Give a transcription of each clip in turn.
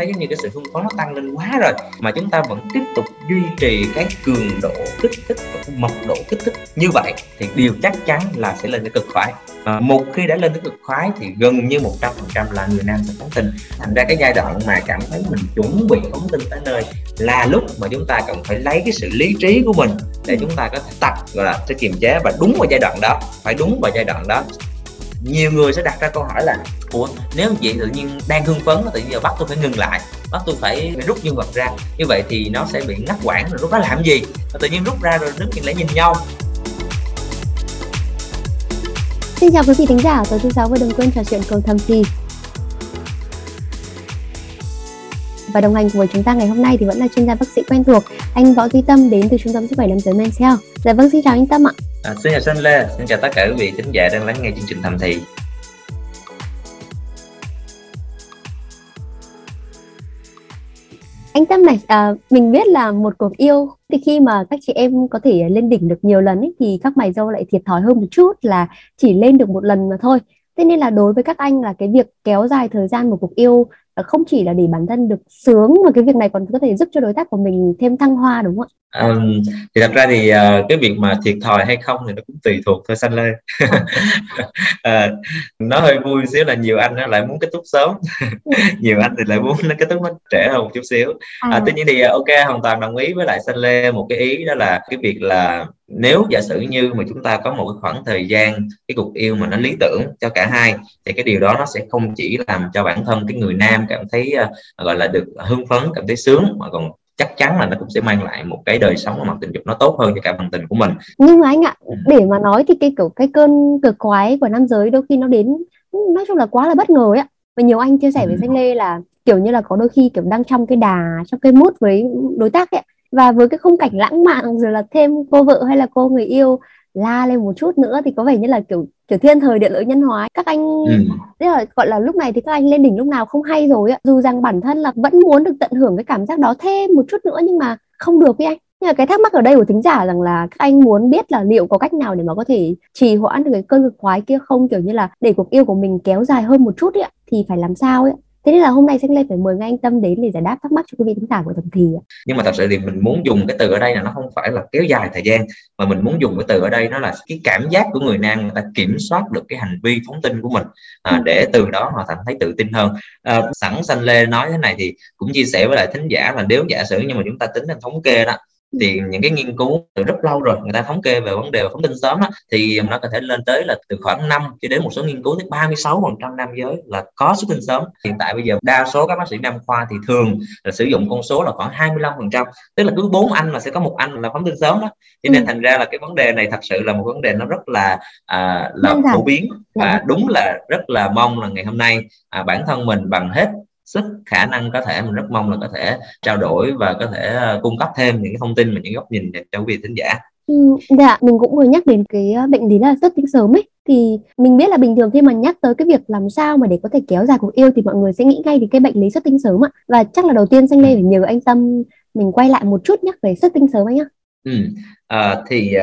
thấy giống như cái sự hưng phấn nó tăng lên quá rồi mà chúng ta vẫn tiếp tục duy trì cái cường độ kích thích và cái mật độ kích thích như vậy thì điều chắc chắn là sẽ lên cái cực khoái. Và một khi đã lên tới cực khoái thì gần như một trăm phần trăm là người nam sẽ phóng tinh thành ra cái giai đoạn mà cảm thấy mình chuẩn bị phóng tinh tới nơi là lúc mà chúng ta cần phải lấy cái sự lý trí của mình để chúng ta có thể tập gọi là sẽ kiềm chế và đúng vào giai đoạn đó phải đúng vào giai đoạn đó nhiều người sẽ đặt ra câu hỏi là ủa nếu vậy tự nhiên đang hưng phấn tự nhiên giờ bắt tôi phải ngừng lại bắt tôi phải, rút nhân vật ra như vậy thì nó sẽ bị ngắt quãng rồi lúc đó làm gì? Tự nhiên rút ra rồi đứng nhìn lại nhìn nhau. Xin chào quý vị thính giả, tối thứ sáu và đừng quên trò chuyện cùng thầm thì và đồng hành cùng với chúng ta ngày hôm nay thì vẫn là chuyên gia bác sĩ quen thuộc anh Võ Duy Tâm đến từ trung tâm sức khỏe nam giới Men's Dạ vâng xin chào anh Tâm ạ. À, xin chào Sơn Lê, xin chào tất cả quý vị thính giả đang lắng nghe chương trình thầm thì. Anh Tâm này, à, mình biết là một cuộc yêu thì khi mà các chị em có thể lên đỉnh được nhiều lần ấy, thì các mày dâu lại thiệt thòi hơn một chút là chỉ lên được một lần mà thôi. Thế nên là đối với các anh là cái việc kéo dài thời gian một cuộc yêu Ờ, không chỉ là để bản thân được sướng mà cái việc này còn có thể giúp cho đối tác của mình thêm thăng hoa, đúng không ạ? Um, thì thật ra thì uh, cái việc mà thiệt thòi hay không thì nó cũng tùy thuộc thôi xanh lên. Uh, nó hơi vui xíu là nhiều anh lại muốn kết thúc sớm. Nhiều anh thì lại muốn nó kết thúc nó trễ hơn một chút xíu. Uh, tuy nhiên thì ok hoàn toàn đồng ý với lại xanh lê một cái ý đó là cái việc là nếu giả sử như mà chúng ta có một cái khoảng thời gian cái cuộc yêu mà nó lý tưởng cho cả hai thì cái điều đó nó sẽ không chỉ làm cho bản thân cái người nam cảm thấy uh, gọi là được hưng phấn cảm thấy sướng mà còn chắc chắn là nó cũng sẽ mang lại một cái đời sống mặt tình dục nó tốt hơn cho cả bằng tình của mình nhưng mà anh ạ ừ. để mà nói thì cái kiểu cái cơn cực khoái của nam giới đôi khi nó đến nói chung là quá là bất ngờ ấy ạ và nhiều anh chia sẻ với ừ. danh lê là kiểu như là có đôi khi kiểu đang trong cái đà trong cái mút với đối tác ấy và với cái khung cảnh lãng mạn rồi là thêm cô vợ hay là cô người yêu la lên một chút nữa thì có vẻ như là kiểu kiểu thiên thời địa lợi nhân hóa các anh ừ. tức là gọi là lúc này thì các anh lên đỉnh lúc nào không hay rồi ạ. Dù rằng bản thân là vẫn muốn được tận hưởng cái cảm giác đó thêm một chút nữa nhưng mà không được với anh. Nhưng mà cái thắc mắc ở đây của thính giả rằng là các anh muốn biết là liệu có cách nào để mà có thể trì hoãn được cái cơn ngực khoái kia không? Kiểu như là để cuộc yêu của mình kéo dài hơn một chút ấy thì phải làm sao ấy thế nên là hôm nay sẽ lên phải mời ngay anh tâm đến để giải đáp thắc mắc cho quý vị thính giả của thầm thì nhưng mà thật sự thì mình muốn dùng cái từ ở đây là nó không phải là kéo dài thời gian mà mình muốn dùng cái từ ở đây nó là cái cảm giác của người nam người ta kiểm soát được cái hành vi phóng tinh của mình à, ừ. để từ đó họ cảm thấy tự tin hơn à, sẵn xanh lê nói thế này thì cũng chia sẻ với lại thính giả là nếu giả sử nhưng mà chúng ta tính thành thống kê đó thì những cái nghiên cứu từ rất lâu rồi người ta thống kê về vấn đề phóng tinh sớm á, thì nó có thể lên tới là từ khoảng 5 cho đến một số nghiên cứu tới 36 phần trăm nam giới là có xuất tinh sớm hiện tại bây giờ đa số các bác sĩ nam khoa thì thường là sử dụng con số là khoảng 25 phần trăm tức là cứ bốn anh là sẽ có một anh là phóng tinh sớm đó cho nên ừ. thành ra là cái vấn đề này thật sự là một vấn đề nó rất là à, là phổ biến và dạ. đúng là rất là mong là ngày hôm nay à, bản thân mình bằng hết sức khả năng có thể mình rất mong là có thể trao đổi và có thể ờ, cung cấp thêm những cái thông tin và những góc nhìn cho quý vị thính giả. Ừ, dạ mình cũng vừa nhắc đến cái ờ, bệnh lý là xuất tinh sớm ấy. Thì mình biết là bình thường khi mà nhắc tới cái việc làm sao mà để có thể kéo dài cuộc yêu thì mọi người sẽ nghĩ ngay đến cái bệnh lý xuất tinh sớm ạ. Và chắc là đầu tiên xanh lê phải nhờ anh tâm mình quay lại một chút nhắc về xuất tinh sớm anh nhá. Ừ. à, thì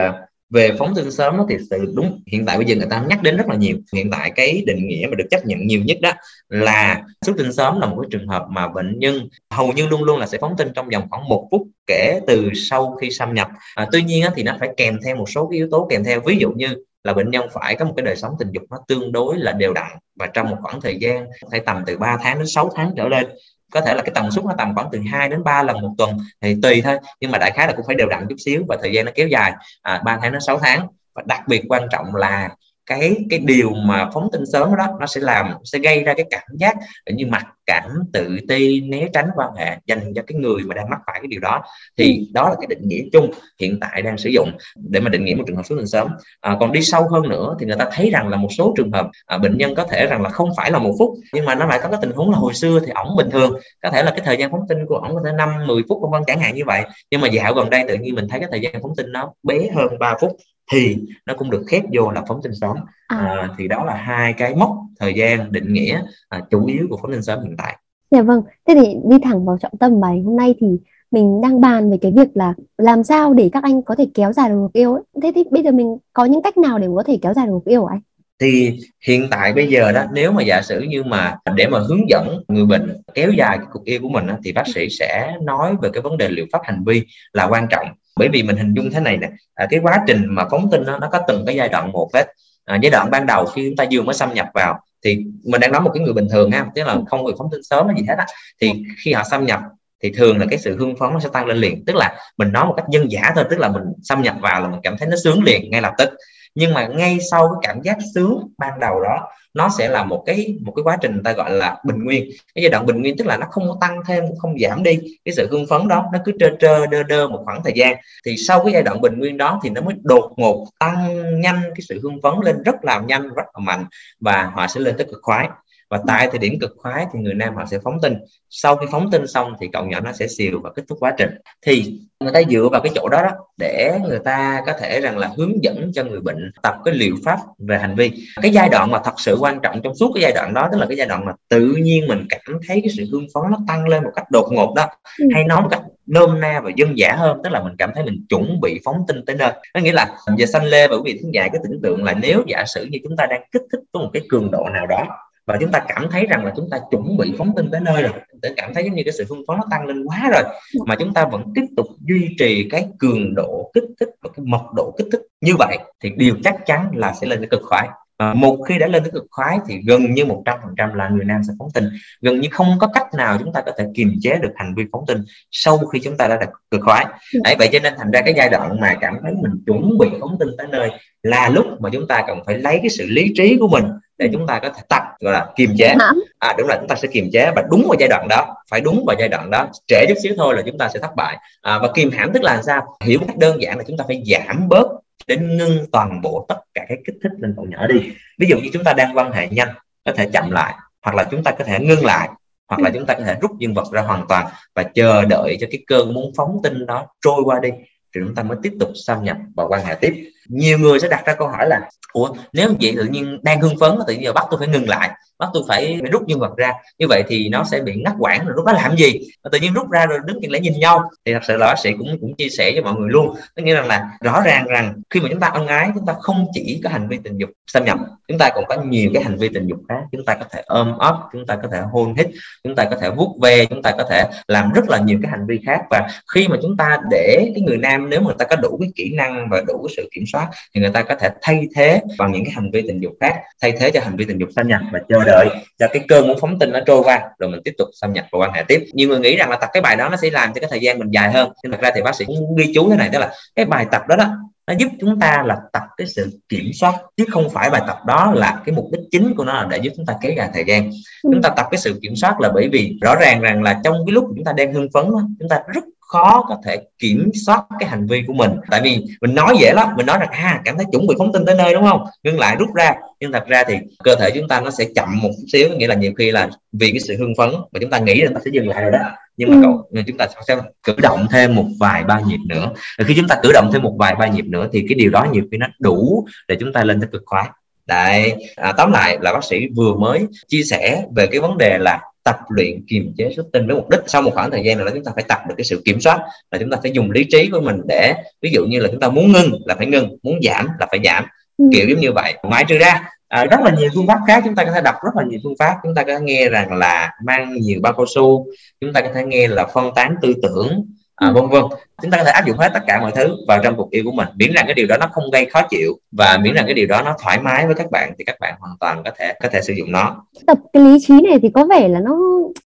về phóng sinh sớm thì sự đúng hiện tại bây giờ người ta nhắc đến rất là nhiều. Hiện tại cái định nghĩa mà được chấp nhận nhiều nhất đó là xuất tinh sớm là một cái trường hợp mà bệnh nhân hầu như luôn luôn là sẽ phóng tinh trong vòng khoảng một phút kể từ sau khi xâm nhập. À, tuy nhiên thì nó phải kèm theo một số cái yếu tố kèm theo. Ví dụ như là bệnh nhân phải có một cái đời sống tình dục nó tương đối là đều đặn và trong một khoảng thời gian phải tầm từ 3 tháng đến 6 tháng trở lên có thể là cái tần suất nó tầm khoảng từ 2 đến 3 lần một tuần thì tùy thôi nhưng mà đại khái là cũng phải đều đặn chút xíu và thời gian nó kéo dài. À, 3 tháng đến 6 tháng. Và đặc biệt quan trọng là cái cái điều mà phóng tinh sớm đó nó sẽ làm sẽ gây ra cái cảm giác như mặc cảm tự ti né tránh quan hệ dành cho cái người mà đang mắc phải cái điều đó. Thì ừ. đó là cái định nghĩa chung hiện tại đang sử dụng để mà định nghĩa một trường hợp xuất tinh sớm. À, còn đi sâu hơn nữa thì người ta thấy rằng là một số trường hợp à, bệnh nhân có thể rằng là không phải là một phút nhưng mà nó lại có cái tình huống là hồi xưa thì ổng bình thường có thể là cái thời gian phóng tinh của ổng có thể năm 10 phút vân vân chẳng hạn như vậy. Nhưng mà dạo gần đây tự nhiên mình thấy cái thời gian phóng tinh nó bé hơn 3 phút thì nó cũng được khép vô là phóng tinh sớm à. À, thì đó là hai cái mốc thời gian định nghĩa à, chủ yếu của phóng tinh sớm hiện tại dạ vâng thế thì đi thẳng vào trọng tâm bài hôm nay thì mình đang bàn về cái việc là làm sao để các anh có thể kéo dài được cuộc yêu ấy. thế thì bây giờ mình có những cách nào để có thể kéo dài được cuộc yêu anh thì hiện tại bây giờ đó nếu mà giả sử như mà để mà hướng dẫn người bệnh kéo dài cái cuộc yêu của mình đó, thì bác sĩ sẽ nói về cái vấn đề liệu pháp hành vi là quan trọng bởi vì mình hình dung thế này nè à, cái quá trình mà phóng tinh đó, nó có từng cái giai đoạn một hết. À, giai đoạn ban đầu khi chúng ta vừa mới xâm nhập vào thì mình đang nói một cái người bình thường ha tức là không người phóng tinh sớm hay gì hết á thì khi họ xâm nhập thì thường là cái sự hưng phấn nó sẽ tăng lên liền. Tức là mình nói một cách dân giả thôi tức là mình xâm nhập vào là mình cảm thấy nó sướng liền ngay lập tức nhưng mà ngay sau cái cảm giác sướng ban đầu đó, nó sẽ là một cái một cái quá trình người ta gọi là bình nguyên. Cái giai đoạn bình nguyên tức là nó không tăng thêm, không giảm đi cái sự hưng phấn đó, nó cứ trơ trơ, đơ đơ một khoảng thời gian. Thì sau cái giai đoạn bình nguyên đó thì nó mới đột ngột tăng nhanh cái sự hưng phấn lên rất là nhanh, rất là mạnh và họ sẽ lên tới cực khoái và tại thời điểm cực khoái thì người nam họ sẽ phóng tinh. Sau khi phóng tinh xong thì cậu nhỏ nó sẽ xìu và kết thúc quá trình. Thì người ta dựa vào cái chỗ đó, đó để người ta có thể rằng là hướng dẫn cho người bệnh tập cái liệu pháp về hành vi. Cái giai đoạn mà thật sự quan trọng trong suốt cái giai đoạn đó tức là cái giai đoạn mà tự nhiên mình cảm thấy cái sự hưng phấn nó tăng lên một cách đột ngột đó ừ. hay nói một cách nôm na và dân dã hơn tức là mình cảm thấy mình chuẩn bị phóng tinh tới nơi. Có nghĩa là giờ xanh lê và quý vị thính giả cái tưởng tượng là nếu giả sử như chúng ta đang kích thích với một cái cường độ nào đó và chúng ta cảm thấy rằng là chúng ta chuẩn bị phóng tinh tới nơi rồi. Để cảm thấy giống như cái sự hưng phấn nó tăng lên quá rồi. Mà chúng ta vẫn tiếp tục duy trì cái cường độ kích thích và cái mật độ kích thích như vậy thì điều chắc chắn là sẽ lên cái cực khoái. À, một khi đã lên tới cực khoái thì gần như 100% là người nam sẽ phóng tinh. Gần như không có cách nào chúng ta có thể kiềm chế được hành vi phóng tinh sau khi chúng ta đã đạt cực khoái. Đấy vậy cho nên thành ra cái giai đoạn mà cảm thấy mình chuẩn bị phóng tinh tới nơi là lúc mà chúng ta cần phải lấy cái sự lý trí của mình để chúng ta có thể tập gọi là kiềm chế. À đúng là chúng ta sẽ kiềm chế và đúng vào giai đoạn đó phải đúng vào giai đoạn đó. Trễ chút xíu thôi là chúng ta sẽ thất bại. À, và kiềm hãm tức là sao? Hiểu cách đơn giản là chúng ta phải giảm bớt đến ngưng toàn bộ tất cả cái kích thích lên cậu nhỏ đi. Ví dụ như chúng ta đang quan hệ nhanh có thể chậm lại hoặc là chúng ta có thể ngưng lại hoặc là chúng ta có thể rút nhân vật ra hoàn toàn và chờ đợi cho cái cơn muốn phóng tinh đó trôi qua đi thì chúng ta mới tiếp tục xâm nhập và quan hệ tiếp nhiều người sẽ đặt ra câu hỏi là, ủa, nếu vậy tự nhiên đang hưng phấn, tự nhiên giờ bắt tôi phải ngừng lại bắt tôi phải, phải rút nhân vật ra. Như vậy thì nó sẽ bị ngắt quãng rồi lúc đó làm gì? Tự nhiên rút ra rồi đứng chừng lại nhìn nhau. Thì thật sự là bác sĩ cũng cũng chia sẻ cho mọi người luôn. Có nghĩa rằng là rõ ràng rằng khi mà chúng ta ân ái chúng ta không chỉ có hành vi tình dục xâm nhập chúng ta còn có nhiều cái hành vi tình dục khác. Chúng ta có thể ôm ấp chúng ta có thể hôn hít chúng ta có thể vuốt ve chúng ta có thể làm rất là nhiều cái hành vi khác. Và khi mà chúng ta để cái người nam nếu mà người ta có đủ cái kỹ năng và đủ cái sự kiểm soát thì người ta có thể thay thế bằng những cái hành vi tình dục khác thay thế cho hành vi tình dục xâm nhập và chơi đợi cho cái cơn muốn phóng tinh nó trôi qua rồi mình tiếp tục xâm nhập và quan hệ tiếp nhiều người nghĩ rằng là tập cái bài đó nó sẽ làm cho cái thời gian mình dài hơn nhưng thật ra thì bác sĩ ghi chú thế này tức là cái bài tập đó đó nó giúp chúng ta là tập cái sự kiểm soát chứ không phải bài tập đó là cái mục đích chính của nó là để giúp chúng ta kéo dài thời gian ừ. chúng ta tập cái sự kiểm soát là bởi vì rõ ràng rằng là trong cái lúc chúng ta đang hưng phấn đó, chúng ta rất khó có thể kiểm soát cái hành vi của mình. Tại vì mình nói dễ lắm mình nói rằng à cảm thấy chuẩn bị phóng tin tới nơi đúng không? Ngưng lại rút ra. Nhưng thật ra thì cơ thể chúng ta nó sẽ chậm một xíu nghĩa là nhiều khi là vì cái sự hưng phấn mà chúng ta nghĩ là ta sẽ dừng lại rồi đó. Nhưng mà ừ. cậu chúng ta sẽ cử động thêm một vài ba nhịp nữa. Và khi chúng ta cử động thêm một vài ba nhịp nữa thì cái điều đó nhiều khi nó đủ để chúng ta lên tới cực khoái. Đấy, à, tóm lại là bác sĩ vừa mới chia sẻ về cái vấn đề là tập luyện kiềm chế xuất tinh với mục đích sau một khoảng thời gian nào đó chúng ta phải tập được cái sự kiểm soát là chúng ta phải dùng lý trí của mình để ví dụ như là chúng ta muốn ngưng là phải ngưng muốn giảm là phải giảm. Ừ. kiểu giống như vậy. Ngoại trừ ra à, rất là nhiều phương pháp khác chúng ta có thể đọc rất là nhiều phương pháp. Chúng ta có nghe rằng là mang nhiều bao cao su chúng ta có thể nghe là phân tán tư tưởng à, vân vân. Chúng ta có thể áp dụng hết tất cả mọi thứ vào trong cuộc yêu của mình. Miễn rằng cái điều đó nó không gây khó chịu và miễn rằng cái điều đó nó thoải mái với các bạn thì các bạn hoàn toàn có thể có thể sử dụng nó. Tập cái lý trí này thì có vẻ là nó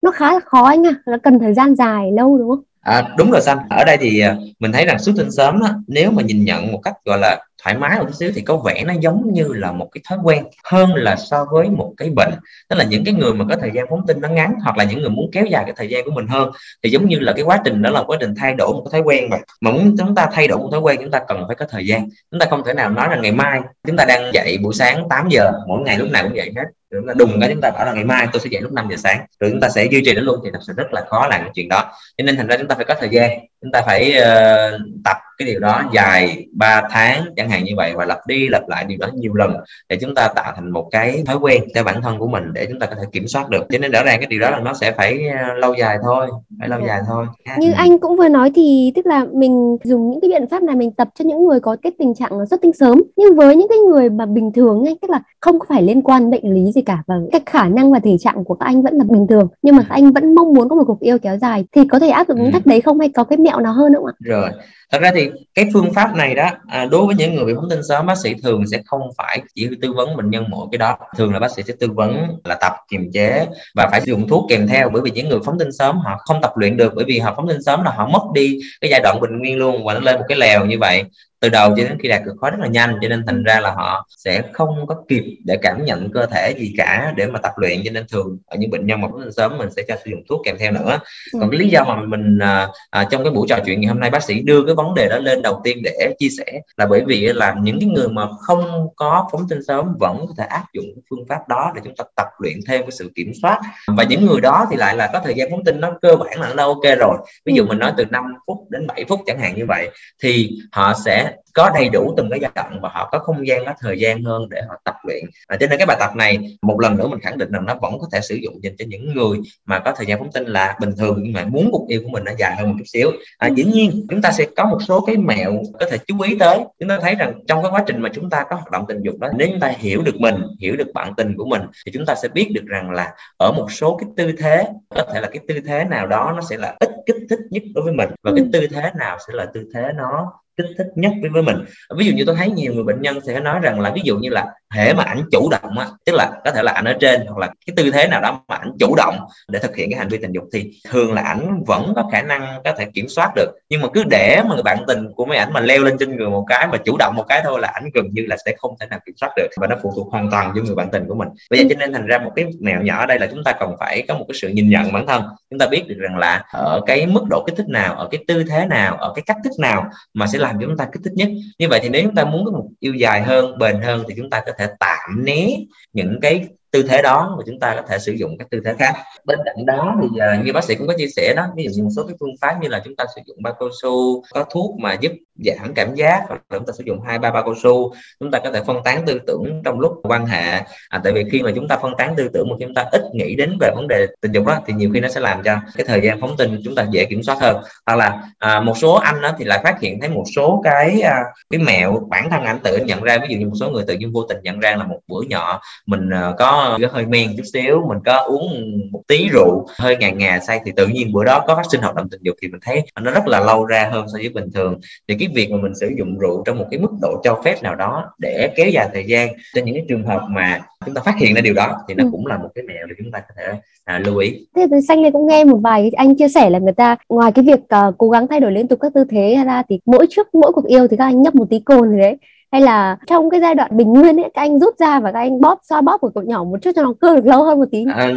nó khá là khó anh ạ à. nó cần thời gian dài lâu đúng không À, đúng rồi xanh ở đây thì à, mình thấy rằng xuất tinh sớm đó, nếu mà nhìn nhận một cách gọi là thoải mái một chút xíu thì có vẻ nó giống như là một cái thói quen hơn là so với một cái bệnh. Tức là những cái người mà có thời gian phóng tinh nó ngắn hoặc là những người muốn kéo dài cái thời gian của mình hơn thì giống như là cái quá trình đó là quá trình thay đổi một cái thói quen mà mà muốn chúng ta thay đổi một thói quen chúng ta cần phải có thời gian. Chúng ta không thể nào nói rằng ngày mai chúng ta đang dậy buổi sáng 8 giờ mỗi ngày lúc nào cũng dậy hết chúng ta đùng cái chúng ta bảo là ngày mai tôi sẽ dậy lúc 5 giờ sáng. Rồi chúng ta sẽ duy trì nó luôn thì thật sự rất là khó làm cái chuyện đó. Cho nên thành ra chúng ta phải có thời gian chúng ta phải uh, tập cái điều đó dài 3 tháng chẳng hạn như vậy và lặp đi lặp lại điều đó nhiều lần để chúng ta tạo thành một cái thói quen cho bản thân của mình để chúng ta có thể kiểm soát được. Cho nên rõ ràng cái điều đó là nó sẽ phải uh, lâu dài thôi phải lâu dài thôi. Như ừ. anh cũng vừa nói thì tức là mình dùng những cái biện pháp này mình tập cho những người có cái tình trạng xuất tinh sớm. Nhưng với những cái người mà bình thường ấy tức là không phải liên quan bệnh lý gì cả và cái khả năng và thể trạng của các anh vẫn là bình thường nhưng mà các anh vẫn mong muốn có một cuộc yêu kéo dài thì có thể áp dụng ừ. cách đấy không? Hay có cái mẹo nó hơn không ạ? Rồi thật ra thì cái phương pháp này đó à, đối với những người bị phóng tinh sớm bác sĩ thường sẽ không phải chỉ tư vấn bệnh nhân mỗi cái đó. Thường là bác sĩ sẽ tư vấn là tập kiềm chế và phải dùng thuốc kèm theo. Bởi vì những người phóng tinh sớm họ không tập luyện được. Bởi vì họ phóng tinh sớm là họ mất đi cái giai đoạn bình nguyên luôn và nó lên một cái lèo như vậy từ đầu cho đến khi đạt cực khói rất là nhanh cho nên thành ra là họ sẽ không có kịp để cảm nhận cơ thể gì cả để mà tập luyện cho nên thường ở những bệnh nhân mà phóng sớm mình sẽ cho sử dụng thuốc kèm theo nữa ừ. còn cái lý do mà mình à, à, trong cái buổi trò chuyện ngày hôm nay bác sĩ đưa cái vấn đề đó lên đầu tiên để chia sẻ là bởi vì là những cái người mà không có phóng sinh sớm vẫn có thể áp dụng phương pháp đó để chúng ta tập luyện thêm cái sự kiểm soát và những người đó thì lại là có thời gian phóng tinh nó cơ bản là nó ok rồi ví dụ ừ. mình nói từ 5 phút đến 7 phút chẳng hạn như vậy thì họ sẽ có đầy đủ từng cái giai đoạn và họ có không gian có thời gian hơn để họ tập luyện. À, cho nên cái bài tập này một lần nữa mình khẳng định rằng nó vẫn có thể sử dụng dành cho những người mà có thời gian phóng tinh là bình thường nhưng mà muốn cuộc yêu của mình nó dài hơn một chút xíu. À, dĩ nhiên chúng ta sẽ có một số cái mẹo có thể chú ý tới. Chúng ta thấy rằng trong cái quá trình mà chúng ta có hoạt động tình dục đó nếu chúng ta hiểu được mình hiểu được bạn tình của mình thì chúng ta sẽ biết được rằng là ở một số cái tư thế có thể là cái tư thế nào đó nó sẽ là ít kích thích nhất đối với mình và cái ừ. tư thế nào sẽ là tư thế nó kích thích nhất đối với mình. Ví dụ như tôi thấy nhiều người bệnh nhân sẽ nói rằng là ví dụ như là hệ mà ảnh chủ động á, tức là có thể là ảnh ở trên hoặc là cái tư thế nào đó mà ảnh chủ động để thực hiện cái hành vi tình dục thì thường là ảnh vẫn có khả năng có thể kiểm soát được. Nhưng mà cứ để mà người bạn tình của mấy ảnh mà leo lên trên người một cái mà chủ động một cái thôi là ảnh gần như là sẽ không thể nào kiểm soát được và nó phụ thuộc hoàn toàn vô người bạn tình của mình. Bây giờ cho nên thành ra một cái mẹo nhỏ ở đây là chúng ta cần phải có một cái sự nhìn nhận bản thân. Chúng ta biết được rằng là ở cái mức độ kích thích nào, ở cái tư thế nào, ở cái cách thức nào mà sẽ làm cho chúng ta kích thích nhất. Như vậy thì nếu chúng ta muốn có một yêu dài hơn, bền hơn thì chúng ta có thể tạm né những cái tư thế đó và chúng ta có thể sử dụng các tư thế khác. Bên cạnh đó thì uh, như bác sĩ cũng có chia sẻ đó ví dụ như một số cái phương pháp như là chúng ta sử dụng bao cao su có thuốc mà giúp giảm cảm giác hoặc là chúng ta sử dụng hai ba bao cao su chúng ta có thể phân tán tư tưởng trong lúc quan hệ. À, tại vì khi mà chúng ta phân tán tư tưởng mà chúng ta ít nghĩ đến về vấn đề tình dục đó thì nhiều khi nó sẽ làm cho cái thời gian phóng tinh chúng ta dễ kiểm soát hơn. Hoặc là à, một số anh đó thì lại phát hiện thấy một số cái à, cái mẹo bản thân anh tự nhận ra ví dụ như một số người tự nhiên vô tình nhận ra là một bữa nhỏ mình à, có có hơi men chút xíu mình có uống một tí rượu hơi ngà ngà say thì tự nhiên bữa đó có phát sinh hoạt động tình dục thì mình thấy nó rất là lâu ra hơn so với bình thường thì cái việc mà mình sử dụng rượu trong một cái mức độ cho phép nào đó để kéo dài thời gian cho những cái trường hợp mà chúng ta phát hiện ra điều đó thì nó ừ. cũng là một cái mẹo để chúng ta có thể à, lưu ý. Thế từ xanh này cũng nghe một vài anh chia sẻ là người ta ngoài cái việc uh, cố gắng thay đổi liên tục các tư thế ra thì mỗi trước mỗi cuộc yêu thì các anh nhấp một tí cồn gì đấy hay là trong cái giai đoạn bình nguyên ấy các anh rút ra và các anh bóp xoa bóp của cậu nhỏ một chút cho nó cơ được lâu hơn một tí. À,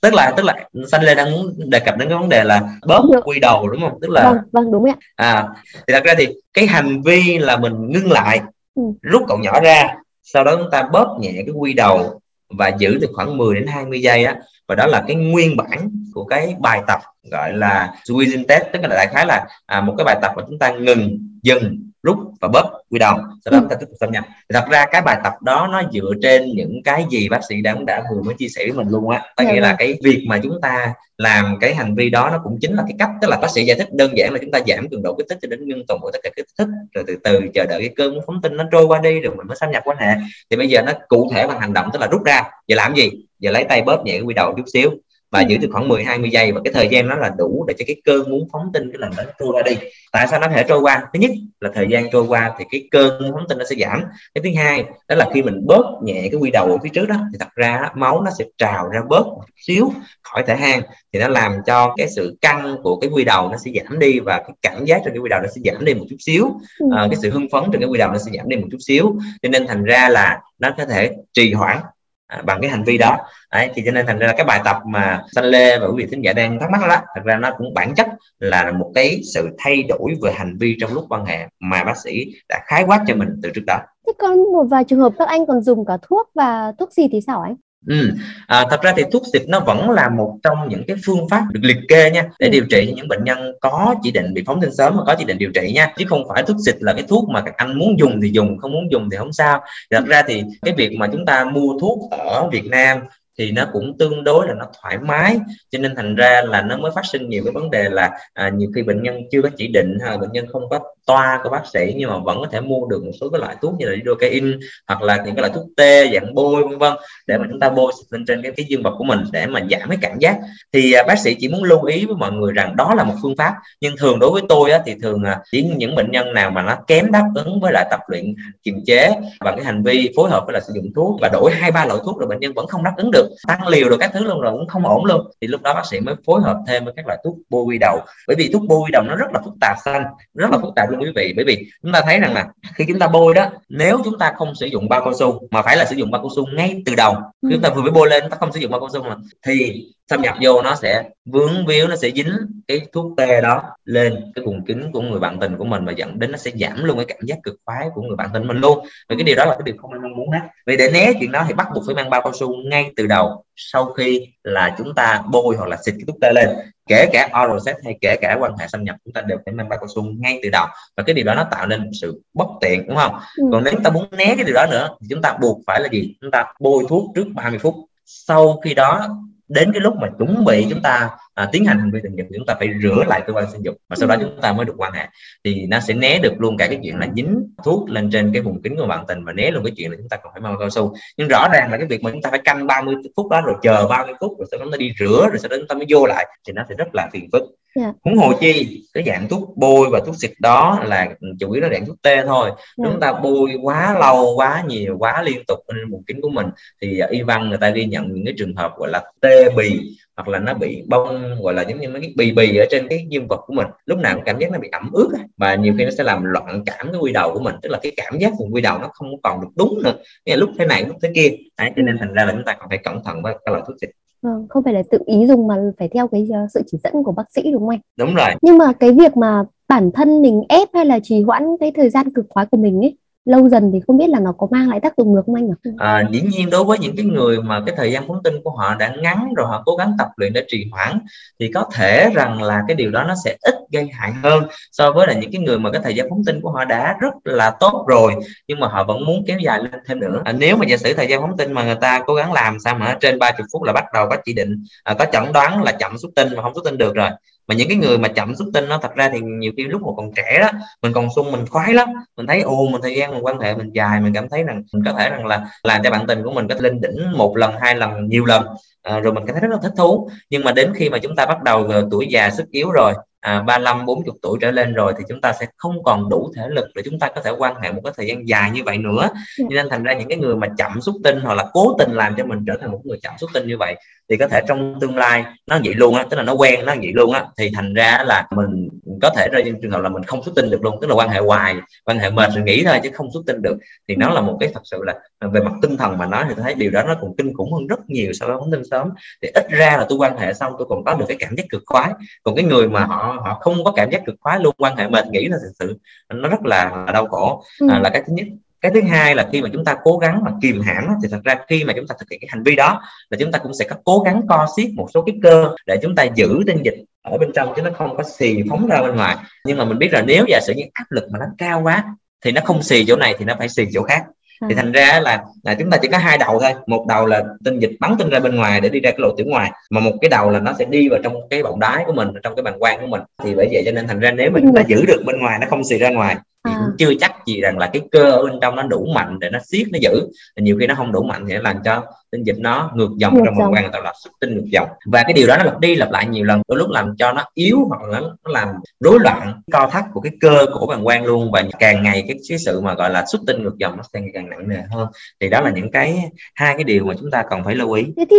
tức là tức là xanh lê đang muốn đề cập đến cái vấn đề là bóp quy đầu đúng không? Tức là vâng vâng đúng ạ. À thì thật ra thì cái hành vi là mình ngưng lại ừ. rút cậu nhỏ ra sau đó chúng ta bóp nhẹ cái quy đầu và giữ được khoảng 10 đến 20 giây á. Và đó là cái nguyên bản của cái bài tập gọi là squeezing test tức là đại khái là à, một cái bài tập mà chúng ta ngừng dừng rút và bóp quy đầu. Sau đó ừ. chúng ta tiếp tục xâm nhập thật ra cái bài tập đó nó dựa trên những cái gì bác sĩ đã đã vừa mới chia sẻ với mình luôn á. Có nghĩa là dạ. cái việc mà chúng ta làm cái hành vi đó nó cũng chính là cái cách tức là bác sĩ giải thích đơn giản là chúng ta giảm cường độ kích thích cho đến ngưng toàn bộ tất cả kích thích rồi từ từ chờ đợi cái cơn phóng tinh nó trôi qua đi rồi mình mới xâm nhập quan hệ. Thì bây giờ nó cụ thể bằng hành động tức là rút ra. Giờ làm gì? Giờ lấy tay bóp nhẹ cái quy đầu chút xíu và giữ được khoảng 10 20 giây và cái thời gian nó là đủ để cho cái cơn muốn phóng tinh cái lần đó trôi qua đi. Tại sao nó thể trôi qua? Thứ nhất là thời gian trôi qua thì cái cơn muốn phóng tinh nó sẽ giảm. Cái thứ hai đó là khi mình bớt nhẹ cái quy đầu ở phía trước đó thì thật ra máu nó sẽ trào ra bớt một xíu khỏi thể hang thì nó làm cho cái sự căng của cái quy đầu nó sẽ giảm đi và cái cảm giác trên cái quy đầu nó sẽ giảm đi một chút xíu. À, cái sự hưng phấn trên cái quy đầu nó sẽ giảm đi một chút xíu. Cho nên thành ra là nó có thể trì hoãn À, bằng cái hành vi đó. Đấy, thì cho nên thành ra là cái bài tập mà xanh lê và quý vị thính giả đang thắc mắc đó thật ra nó cũng bản chất là một cái sự thay đổi về hành vi trong lúc quan hệ mà bác sĩ đã khái quát cho mình từ trước đó. Thế còn một vài trường hợp các anh còn dùng cả thuốc và thuốc gì thì sao anh? Ừ. À, thật ra thì thuốc xịt nó vẫn là một trong những cái phương pháp được liệt kê nha để điều trị những bệnh nhân có chỉ định bị phóng tinh sớm mà có chỉ định điều trị nha. Chứ không phải thuốc xịt là cái thuốc mà các anh muốn dùng thì dùng không muốn dùng thì không sao. Thật ra thì cái việc mà chúng ta mua thuốc ở Việt Nam thì nó cũng tương đối là nó thoải mái. Cho nên thành ra là nó mới phát sinh nhiều cái vấn đề là à, nhiều khi bệnh nhân chưa có chỉ định hay bệnh nhân không có toa của bác sĩ nhưng mà vẫn có thể mua được một số cái loại thuốc như là lidocaine hoặc là những cái loại thuốc tê dạng bôi vân vân để mà chúng ta bôi lên trên cái cái dương vật của mình để mà giảm cái cảm giác. Thì à, bác sĩ chỉ muốn lưu ý với mọi người rằng đó là một phương pháp nhưng thường đối với tôi á, thì thường à, chỉ những bệnh nhân nào mà nó kém đáp ứng với lại tập luyện kiềm chế và cái hành vi phối hợp với là sử dụng thuốc và đổi hai ba loại thuốc rồi bệnh nhân vẫn không đáp ứng được tăng liều rồi các thứ luôn rồi cũng không ổn luôn thì lúc đó bác sĩ mới phối hợp thêm với các loại thuốc bôi quy đầu. Bởi vì thuốc bôi quy đầu nó rất là phức tạp xanh rất là phức tạp luôn quý vị, bởi vì chúng ta thấy rằng là khi chúng ta bôi đó, nếu chúng ta không sử dụng bao cao su, mà phải là sử dụng bao cao su ngay từ đầu. Khi chúng ta vừa mới bôi lên, chúng ta không sử dụng bao cao su mà, thì xâm nhập vô nó sẽ vướng víu nó sẽ dính cái thuốc tê đó lên cái vùng kính của người bạn tình của mình và dẫn đến nó sẽ giảm luôn cái cảm giác cực khoái của người bạn tình mình luôn. Và cái điều đó là cái điều không ai mong muốn hết vì để né chuyện đó thì bắt buộc phải mang bao cao su ngay từ đầu sau khi là chúng ta bôi hoặc là xịt cái thuốc tê lên. Kể cả oral sex hay kể cả quan hệ xâm nhập chúng ta đều phải mang bao cao su ngay từ đầu. Và cái điều đó nó tạo nên sự bất tiện đúng không? Ừ. còn nếu chúng ta muốn né cái điều đó nữa thì chúng ta buộc phải là gì? Chúng ta bôi thuốc trước 30 phút. Sau khi đó đến cái lúc mà chuẩn bị chúng ta à, tiến hành hành vi tình dục thì chúng ta phải rửa lại cơ quan sinh dục và sau đó chúng ta mới được quan hệ. Thì nó sẽ né được luôn cả cái chuyện là dính thuốc lên trên cái vùng kính của bạn tình và né luôn cái chuyện là chúng ta còn phải mang cao su. Nhưng rõ ràng là cái việc mà chúng ta phải canh 30 phút đó rồi chờ 30 phút rồi sau đó nó đi rửa rồi sau đó chúng ta mới vô lại thì nó sẽ rất là phiền phức yeah. Dạ. huống hồ chi cái dạng thuốc bôi và thuốc xịt đó là chủ yếu là dạng thuốc tê thôi yeah. Dạ. chúng ta bôi quá lâu quá nhiều quá liên tục lên vùng kính của mình thì uh, y văn người ta ghi nhận những cái trường hợp gọi là tê bì hoặc là nó bị bông gọi là giống như mấy cái bì bì ở trên cái dương vật của mình lúc nào cũng cảm giác nó bị ẩm ướt và nhiều khi nó sẽ làm loạn cảm cái quy đầu của mình tức là cái cảm giác vùng quy đầu nó không còn được đúng nữa Nghĩa là lúc thế này lúc thế kia Đấy, cho nên thành ra là chúng ta còn phải cẩn thận với các loại thuốc xịt Vâng, không phải là tự ý dùng mà phải theo cái uh, sự chỉ dẫn của bác sĩ đúng không anh? Đúng rồi. Nhưng mà cái việc mà bản thân mình ép hay là trì hoãn cái thời gian cực khoái của mình ấy lâu dần thì không biết là nó có mang lại tác dụng được không anh ạ? À, dĩ nhiên đối với những cái người mà cái thời gian phóng tinh của họ đã ngắn rồi họ cố gắng tập luyện để trì hoãn thì có thể rằng là cái điều đó nó sẽ ít gây hại hơn so với là những cái người mà cái thời gian phóng tinh của họ đã rất là tốt rồi nhưng mà họ vẫn muốn kéo dài lên thêm nữa à, nếu mà giả sử thời gian phóng tinh mà người ta cố gắng làm sao mà trên 30 phút là bắt đầu có chỉ định à, có chẩn đoán là chậm xuất tinh mà không xuất tinh được rồi mà những cái người mà chậm xuất tinh nó thật ra thì nhiều khi lúc mà còn trẻ đó mình còn sung mình khoái lắm. Mình thấy ồ mình thời gian mình quan hệ mình dài mình cảm thấy rằng mình có thể rằng là làm cho bạn tình của mình có lên đỉnh một lần hai lần nhiều lần. À, rồi mình cảm thấy rất là thích thú. Nhưng mà đến khi mà chúng ta bắt đầu tuổi già sức yếu rồi à, 35 40 tuổi trở lên rồi thì chúng ta sẽ không còn đủ thể lực để chúng ta có thể quan hệ một cái thời gian dài như vậy nữa. Cho nên thành ra những cái người mà chậm xuất tinh hoặc là cố tình làm cho mình trở thành một người chậm xuất tinh như vậy thì có thể trong tương lai nó vậy luôn á tức là nó quen nó vậy luôn á thì thành ra là mình có thể rơi trong trường hợp là mình không xuất tinh được luôn tức là quan hệ hoài quan hệ mệt rồi nghỉ thôi chứ không xuất tinh được. Thì nó là một cái thật sự là về mặt tinh thần mà nói thì tôi thấy điều đó nó cũng kinh khủng hơn rất nhiều so với phóng tinh sớm. Thì ít ra là tôi quan hệ xong tôi còn có được cái cảm giác cực khoái. Còn cái người mà họ họ không có cảm giác cực khoái luôn quan hệ mệt nghĩ là thực sự nó rất là, là đau khổ. Ừ. à, là cái thứ nhất cái thứ hai là khi mà chúng ta cố gắng mà kìm hãm thì thật ra khi mà chúng ta thực hiện cái hành vi đó là chúng ta cũng sẽ có cố gắng co siết một số cái cơ để chúng ta giữ tinh dịch ở bên trong chứ nó không có xì phóng ra bên ngoài. Nhưng mà mình biết là nếu giả sử những áp lực mà nó cao quá thì nó không xì chỗ này thì nó phải xì chỗ khác. Thì thành ra là, là chúng ta chỉ có hai đầu thôi. Một đầu là tinh dịch bắn tinh ra bên ngoài để đi ra cái lỗ tiểu ngoài mà một cái đầu là nó sẽ đi vào trong cái bọng đái của mình trong cái bàng quang của mình. Thì bởi vậy cho nên thành ra nếu mà chúng ta giữ được bên ngoài nó không xì ra ngoài thì cũng chưa chắc gì rằng là cái cơ ở bên trong nó đủ mạnh để nó siết nó giữ. Nhiều khi nó không đủ mạnh thì nó làm cho tinh dịch nó ngược dòng ngược trong bàng quang tạo là xuất tinh ngược dòng. Và cái điều đó nó lặp đi lặp lại nhiều lần đôi lúc làm cho nó yếu hoặc là nó, nó làm rối loạn co thắt của cái cơ của bàng quang luôn. Và càng ngày cái, cái sự mà gọi là xuất tinh ngược dòng nó sẽ càng nặng nề hơn. Thì đó là những cái hai cái điều mà chúng ta cần phải lưu ý. Thế thì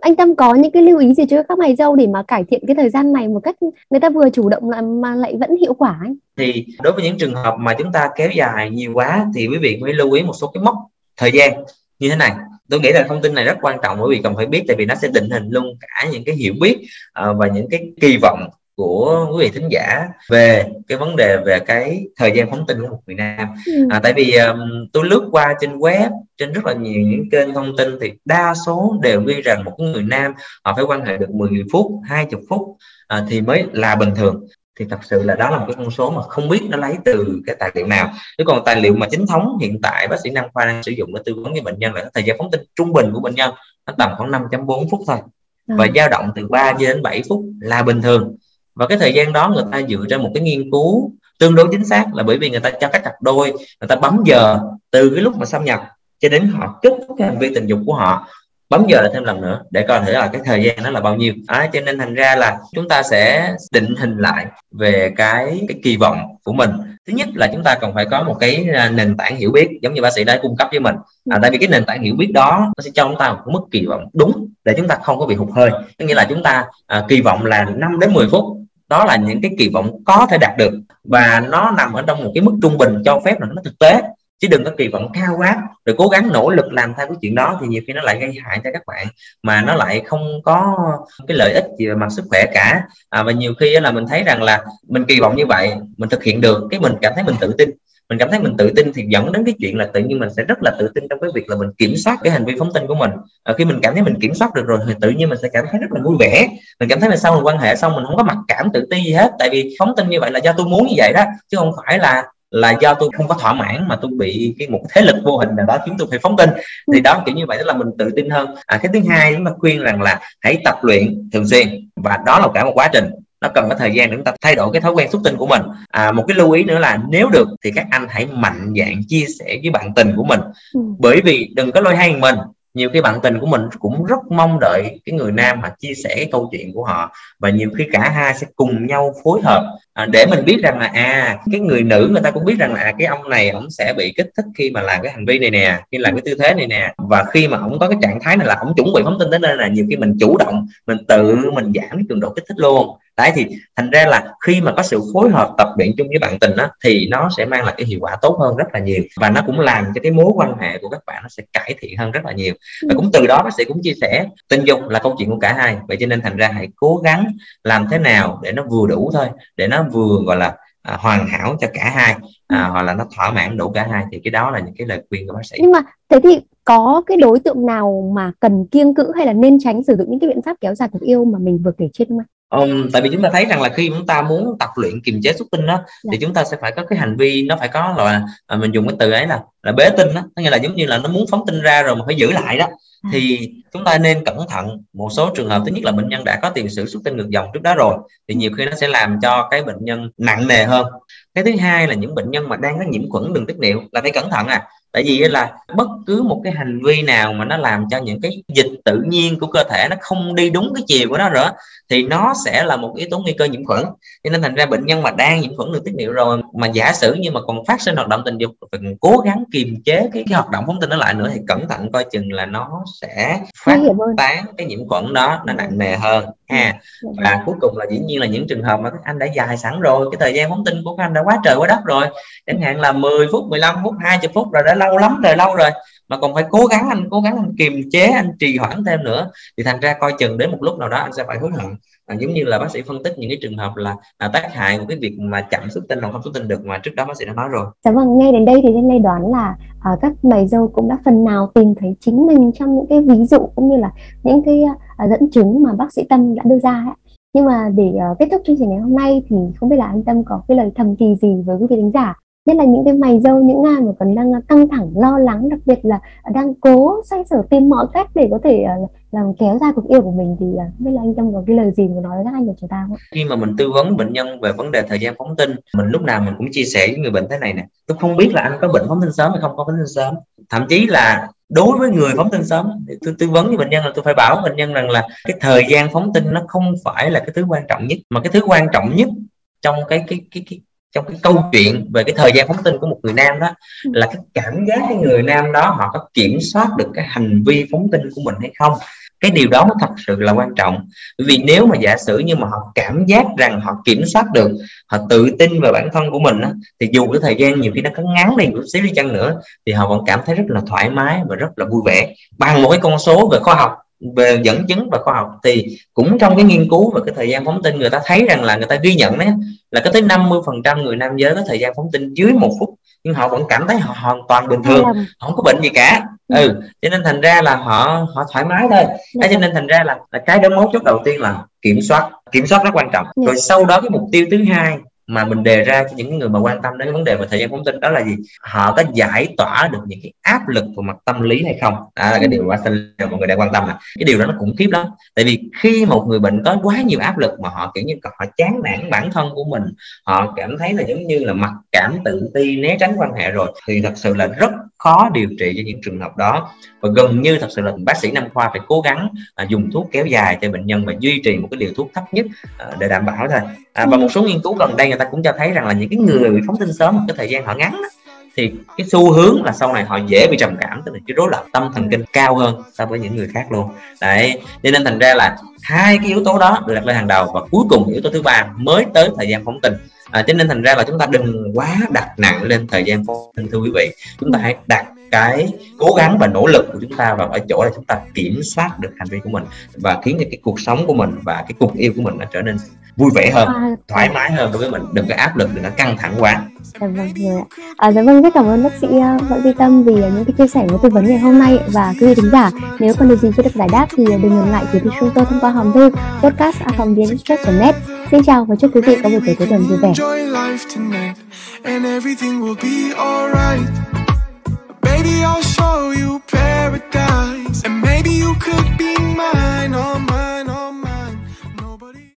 anh Tâm có những cái lưu ý gì cho các mày dâu để mà cải thiện cái thời gian này một cách người ta vừa chủ động làm mà lại vẫn hiệu quả ấy? Thì đối với những trường hợp mà chúng ta kéo dài nhiều quá thì quý vị phải lưu ý một số cái mốc thời gian như thế này tôi nghĩ là thông tin này rất quan trọng bởi vì cần phải biết tại vì nó sẽ định hình luôn cả những cái hiểu biết uh, và những cái kỳ vọng của quý vị thính giả về cái vấn đề về cái thời gian phóng tin của một người nam. Ừ. à, tại vì um, tôi lướt qua trên web trên rất là nhiều những kênh thông tin thì đa số đều ghi rằng một người nam họ phải quan hệ được 10 phút 20 phút à, thì mới là bình thường. Thì thật sự là đó là một cái con số mà không biết nó lấy từ cái tài liệu nào. Chứ còn tài liệu mà chính thống hiện tại bác sĩ nam khoa đang sử dụng để tư vấn cho bệnh nhân là thời gian phóng tinh trung bình của bệnh nhân nó tầm khoảng 5.4 phút thôi. Và ừ. dao động từ 3 đến 7 phút là bình thường và cái thời gian đó người ta dựa trên một cái nghiên cứu tương đối chính xác là bởi vì người ta cho các cặp đôi người ta bấm giờ từ cái lúc mà xâm nhập cho đến họ kết thúc cái hành vi tình dục của họ bấm giờ lại thêm lần nữa để coi thử là cái thời gian nó là bao nhiêu. À, cho nên thành ra là chúng ta sẽ định hình lại về cái cái kỳ vọng của mình. Thứ nhất là chúng ta cần phải có một cái à, nền tảng hiểu biết giống như bác sĩ đã cung cấp với mình. À, tại vì cái nền tảng hiểu biết đó nó sẽ cho chúng ta một mức kỳ vọng đúng để chúng ta không có bị hụt hơi. Có nghĩa là chúng ta à, kỳ vọng là 5 đến 10 phút đó là những cái kỳ vọng có thể đạt được. Và nó nằm ở trong một cái mức trung bình cho phép là nó thực tế. Chứ đừng có kỳ vọng cao quá rồi cố gắng nỗ lực làm theo cái chuyện đó thì nhiều khi nó lại gây hại cho các bạn mà nó lại không có cái lợi ích gì về mặt sức khỏe cả. À, và nhiều khi là mình thấy rằng là mình kỳ vọng như vậy mình thực hiện được cái mình cảm thấy mình tự tin mình cảm thấy mình tự tin thì dẫn đến cái chuyện là tự nhiên mình sẽ rất là tự tin trong cái việc là mình kiểm soát cái hành vi phóng tin của mình. À, khi mình cảm thấy mình kiểm soát được rồi thì tự nhiên mình sẽ cảm thấy rất là vui vẻ. Mình cảm thấy là sau mình quan hệ xong mình không có mặc cảm tự ti gì hết tại vì phóng tin như vậy là do tôi muốn như vậy đó chứ không phải là là do tôi không có thỏa mãn mà tôi bị cái một thế lực vô hình nào đó khiến tôi phải phóng tin thì đó kiểu như vậy đó là mình tự tin hơn. À, cái thứ hai chúng ta khuyên rằng là hãy tập luyện thường xuyên và đó là cả một quá trình nó cần có thời gian để chúng ta thay đổi cái thói quen xuất tinh của mình. À, một cái lưu ý nữa là nếu được thì các anh hãy mạnh dạn chia sẻ với bạn tình của mình. Ừ. bởi vì đừng có lôi hay mình. Nhiều khi bạn tình của mình cũng rất mong đợi cái người nam mà chia sẻ cái câu chuyện của họ. Và nhiều khi cả hai sẽ cùng nhau phối hợp. À, để mình biết rằng là à cái người nữ người ta cũng biết rằng là à, cái ông này ông sẽ bị kích thích khi mà làm cái hành vi này nè khi làm cái tư thế này nè. Và khi mà ông có cái trạng thái này là ông chuẩn bị phóng tin đến đây là nhiều khi mình chủ động mình tự mình giảm cái cường độ kích thích luôn đấy thì thành ra là khi mà có sự phối hợp tập luyện chung với bạn tình á thì nó sẽ mang lại cái hiệu quả tốt hơn rất là nhiều và nó cũng làm cho cái mối quan hệ của các bạn nó sẽ cải thiện hơn rất là nhiều. Và cũng từ đó bác sĩ cũng chia sẻ tình dục là câu chuyện của cả hai. Vậy cho nên thành ra hãy cố gắng làm thế nào để nó vừa đủ thôi để nó vừa gọi là à, hoàn hảo cho cả hai à, hoặc là nó thỏa mãn đủ cả hai. Thì cái đó là những cái lời khuyên của bác sĩ. Nhưng mà thế thì có cái đối tượng nào mà cần kiêng cữ hay là nên tránh sử dụng những cái biện pháp kéo dài cuộc yêu mà mình vừa kể trên không Um, tại vì chúng ta thấy rằng là khi chúng ta muốn tập luyện kiềm chế xuất tinh đó dạ. thì chúng ta sẽ phải có cái hành vi nó phải có là à, mình dùng cái từ ấy là là bế tinh đó có nghĩa là giống như là nó muốn phóng tinh ra rồi mà phải giữ lại đó. À. thì chúng ta nên cẩn thận một số trường hợp thứ nhất là bệnh nhân đã có tiền sử xuất tinh ngược dòng trước đó rồi thì nhiều khi nó sẽ làm cho cái bệnh nhân nặng nề hơn. Cái thứ hai là những bệnh nhân mà đang có nhiễm khuẩn đường tiết niệu là phải cẩn thận à. Tại vì là bất cứ một cái hành vi nào mà nó làm cho những cái dịch tự nhiên của cơ thể nó không đi đúng cái chiều của nó nữa thì nó sẽ là một yếu tố nguy cơ nhiễm khuẩn. Cho nên thành ra bệnh nhân mà đang nhiễm khuẩn đường tiết niệu rồi mà giả sử như mà còn phát sinh hoạt động tình dục phải cố gắng kiềm chế cái, cái hoạt động phóng tinh nó lại nữa thì cẩn thận coi chừng là nó sẽ phát tán cái nhiễm khuẩn đó nó nặng nề hơn ha. Dạ, và dạ. cuối cùng là dĩ nhiên là những trường hợp mà các anh đã dài sẵn rồi cái thời gian phóng tinh của các anh đã quá trời quá đất rồi chẳng hạn là 10 phút 15 phút 20 phút rồi đã lâu lắm rồi lâu rồi mà còn phải cố gắng anh cố gắng anh kiềm chế anh trì hoãn thêm nữa thì thành ra coi chừng đến một lúc nào đó anh sẽ phải hối hận à, giống như là bác sĩ phân tích những cái trường hợp là à, tác hại của cái việc mà chậm xuất tinh hoặc không xuất tinh được mà trước đó bác sĩ đã nói rồi. Dạ vâng, ngay đến đây thì Lê đoán là à, các mày dâu cũng đã phần nào tìm thấy chính mình trong những cái ví dụ cũng như là những cái à, dẫn chứng mà bác sĩ Tâm đã đưa ra ấy. Nhưng mà để à, kết thúc chương trình ngày hôm nay thì không biết là anh Tâm có cái lời thầm thì gì với quý vị khán giả nhất là những cái mày dâu, những ai mà còn đang căng thẳng, lo lắng, đặc biệt là đang cố xoay sở tìm mọi cách để có thể ờ, làm kéo dài cuộc yêu của mình thì ờ, không biết là anh tâm có cái lời gì mà nói với các anh của chúng ta không khi mà mình tư vấn bệnh nhân về vấn đề thời gian phóng tinh, mình lúc nào mình cũng chia sẻ với người bệnh thế này nè. Tôi không biết là anh có bệnh phóng tinh sớm hay không, có phóng tinh sớm. Thậm chí là đối với người phóng tinh sớm, thì tôi tư vấn với bệnh nhân là tôi phải bảo bệnh nhân rằng là cái thời gian phóng tinh nó không phải là cái thứ quan trọng nhất, mà cái thứ quan trọng nhất trong cái cái cái cái trong cái câu chuyện về cái thời gian phóng tinh của một người nam đó là cái cảm giác cái người nam đó họ có kiểm soát được cái hành vi phóng tinh của mình hay không? Cái điều đó nó thật sự là quan trọng. Vì nếu mà giả sử như mà họ cảm giác rằng họ kiểm soát được họ tự tin vào bản thân của mình á, thì dù cái thời gian nhiều khi nó có ngắn đi một xíu đi chăng nữa thì họ vẫn cảm thấy rất là thoải mái và rất là vui vẻ. Bằng một cái con số về khoa học về dẫn chứng và khoa học thì cũng trong cái nghiên cứu và cái thời gian phóng tin người ta thấy rằng là người ta ghi nhận đấy là có tới 50 phần trăm người nam giới có thời gian phóng tin dưới một phút nhưng họ vẫn cảm thấy họ hoàn toàn bình thường họ không có bệnh gì cả. Ừ. ừ cho nên thành ra là họ họ thoải mái thôi. Ừ. cho nên thành ra là, là cái đó mấu chốt đầu tiên là kiểm soát kiểm soát rất quan trọng. Rồi sau đó cái mục tiêu thứ hai mà mình đề ra cho những người mà quan tâm đến vấn đề về thời gian phóng tin đó là gì? Họ có giải tỏa được những cái áp lực về mặt tâm lý hay không? Đó là cái điều mà mọi người đang quan tâm là cái điều đó nó cũng khiếp lắm. Tại vì khi một người bệnh có quá nhiều áp lực mà họ kiểu như họ chán nản bản thân của mình họ cảm thấy là giống như là mặc cảm tự ti né tránh quan hệ rồi thì thật sự là rất khó điều trị cho những trường hợp đó. Và gần như thật sự là bác sĩ nam khoa phải cố gắng à, dùng thuốc kéo dài cho bệnh nhân và duy trì một cái liều thuốc thấp nhất à, để đảm bảo thôi. À, và một số nghiên cứu gần đây ta cũng cho thấy rằng là những cái người bị phóng tinh sớm một cái thời gian họ ngắn đó, thì cái xu hướng là sau này họ dễ bị trầm cảm tức là cái rối loạn tâm thần kinh cao hơn so với những người khác luôn. Đấy cho nên thành ra là hai cái yếu tố đó được đặt lên hàng đầu và cuối cùng yếu tố thứ ba mới tới thời gian phóng tinh à, cho nên thành ra là chúng ta đừng quá đặt nặng lên thời gian phóng tinh thưa quý vị. Chúng ta hãy đặt cái cố gắng và nỗ lực của chúng ta vào ở chỗ là chúng ta kiểm soát được hành vi của mình và khiến cho cái cuộc sống của mình và cái cuộc yêu của mình nó trở nên vui vẻ hơn à, thoải mái hơn đối với mình. Đừng có áp lực đừng có căng thẳng quá. Dạ vâng rồi ạ. À, dạ vâng rất cảm ơn bác sĩ Võ Duy Tâm vì những cái chia sẻ và tư vấn ngày hôm nay. Và quý vị thính giả nếu còn điều gì chưa được giải đáp thì đừng ngần ngại gửi cho chúng tôi thông qua hòm thư podcast net. Xin chào và chúc quý vị có một buổi cuối tuần vui vẻ. Baby, I'll show you paradise, and maybe you could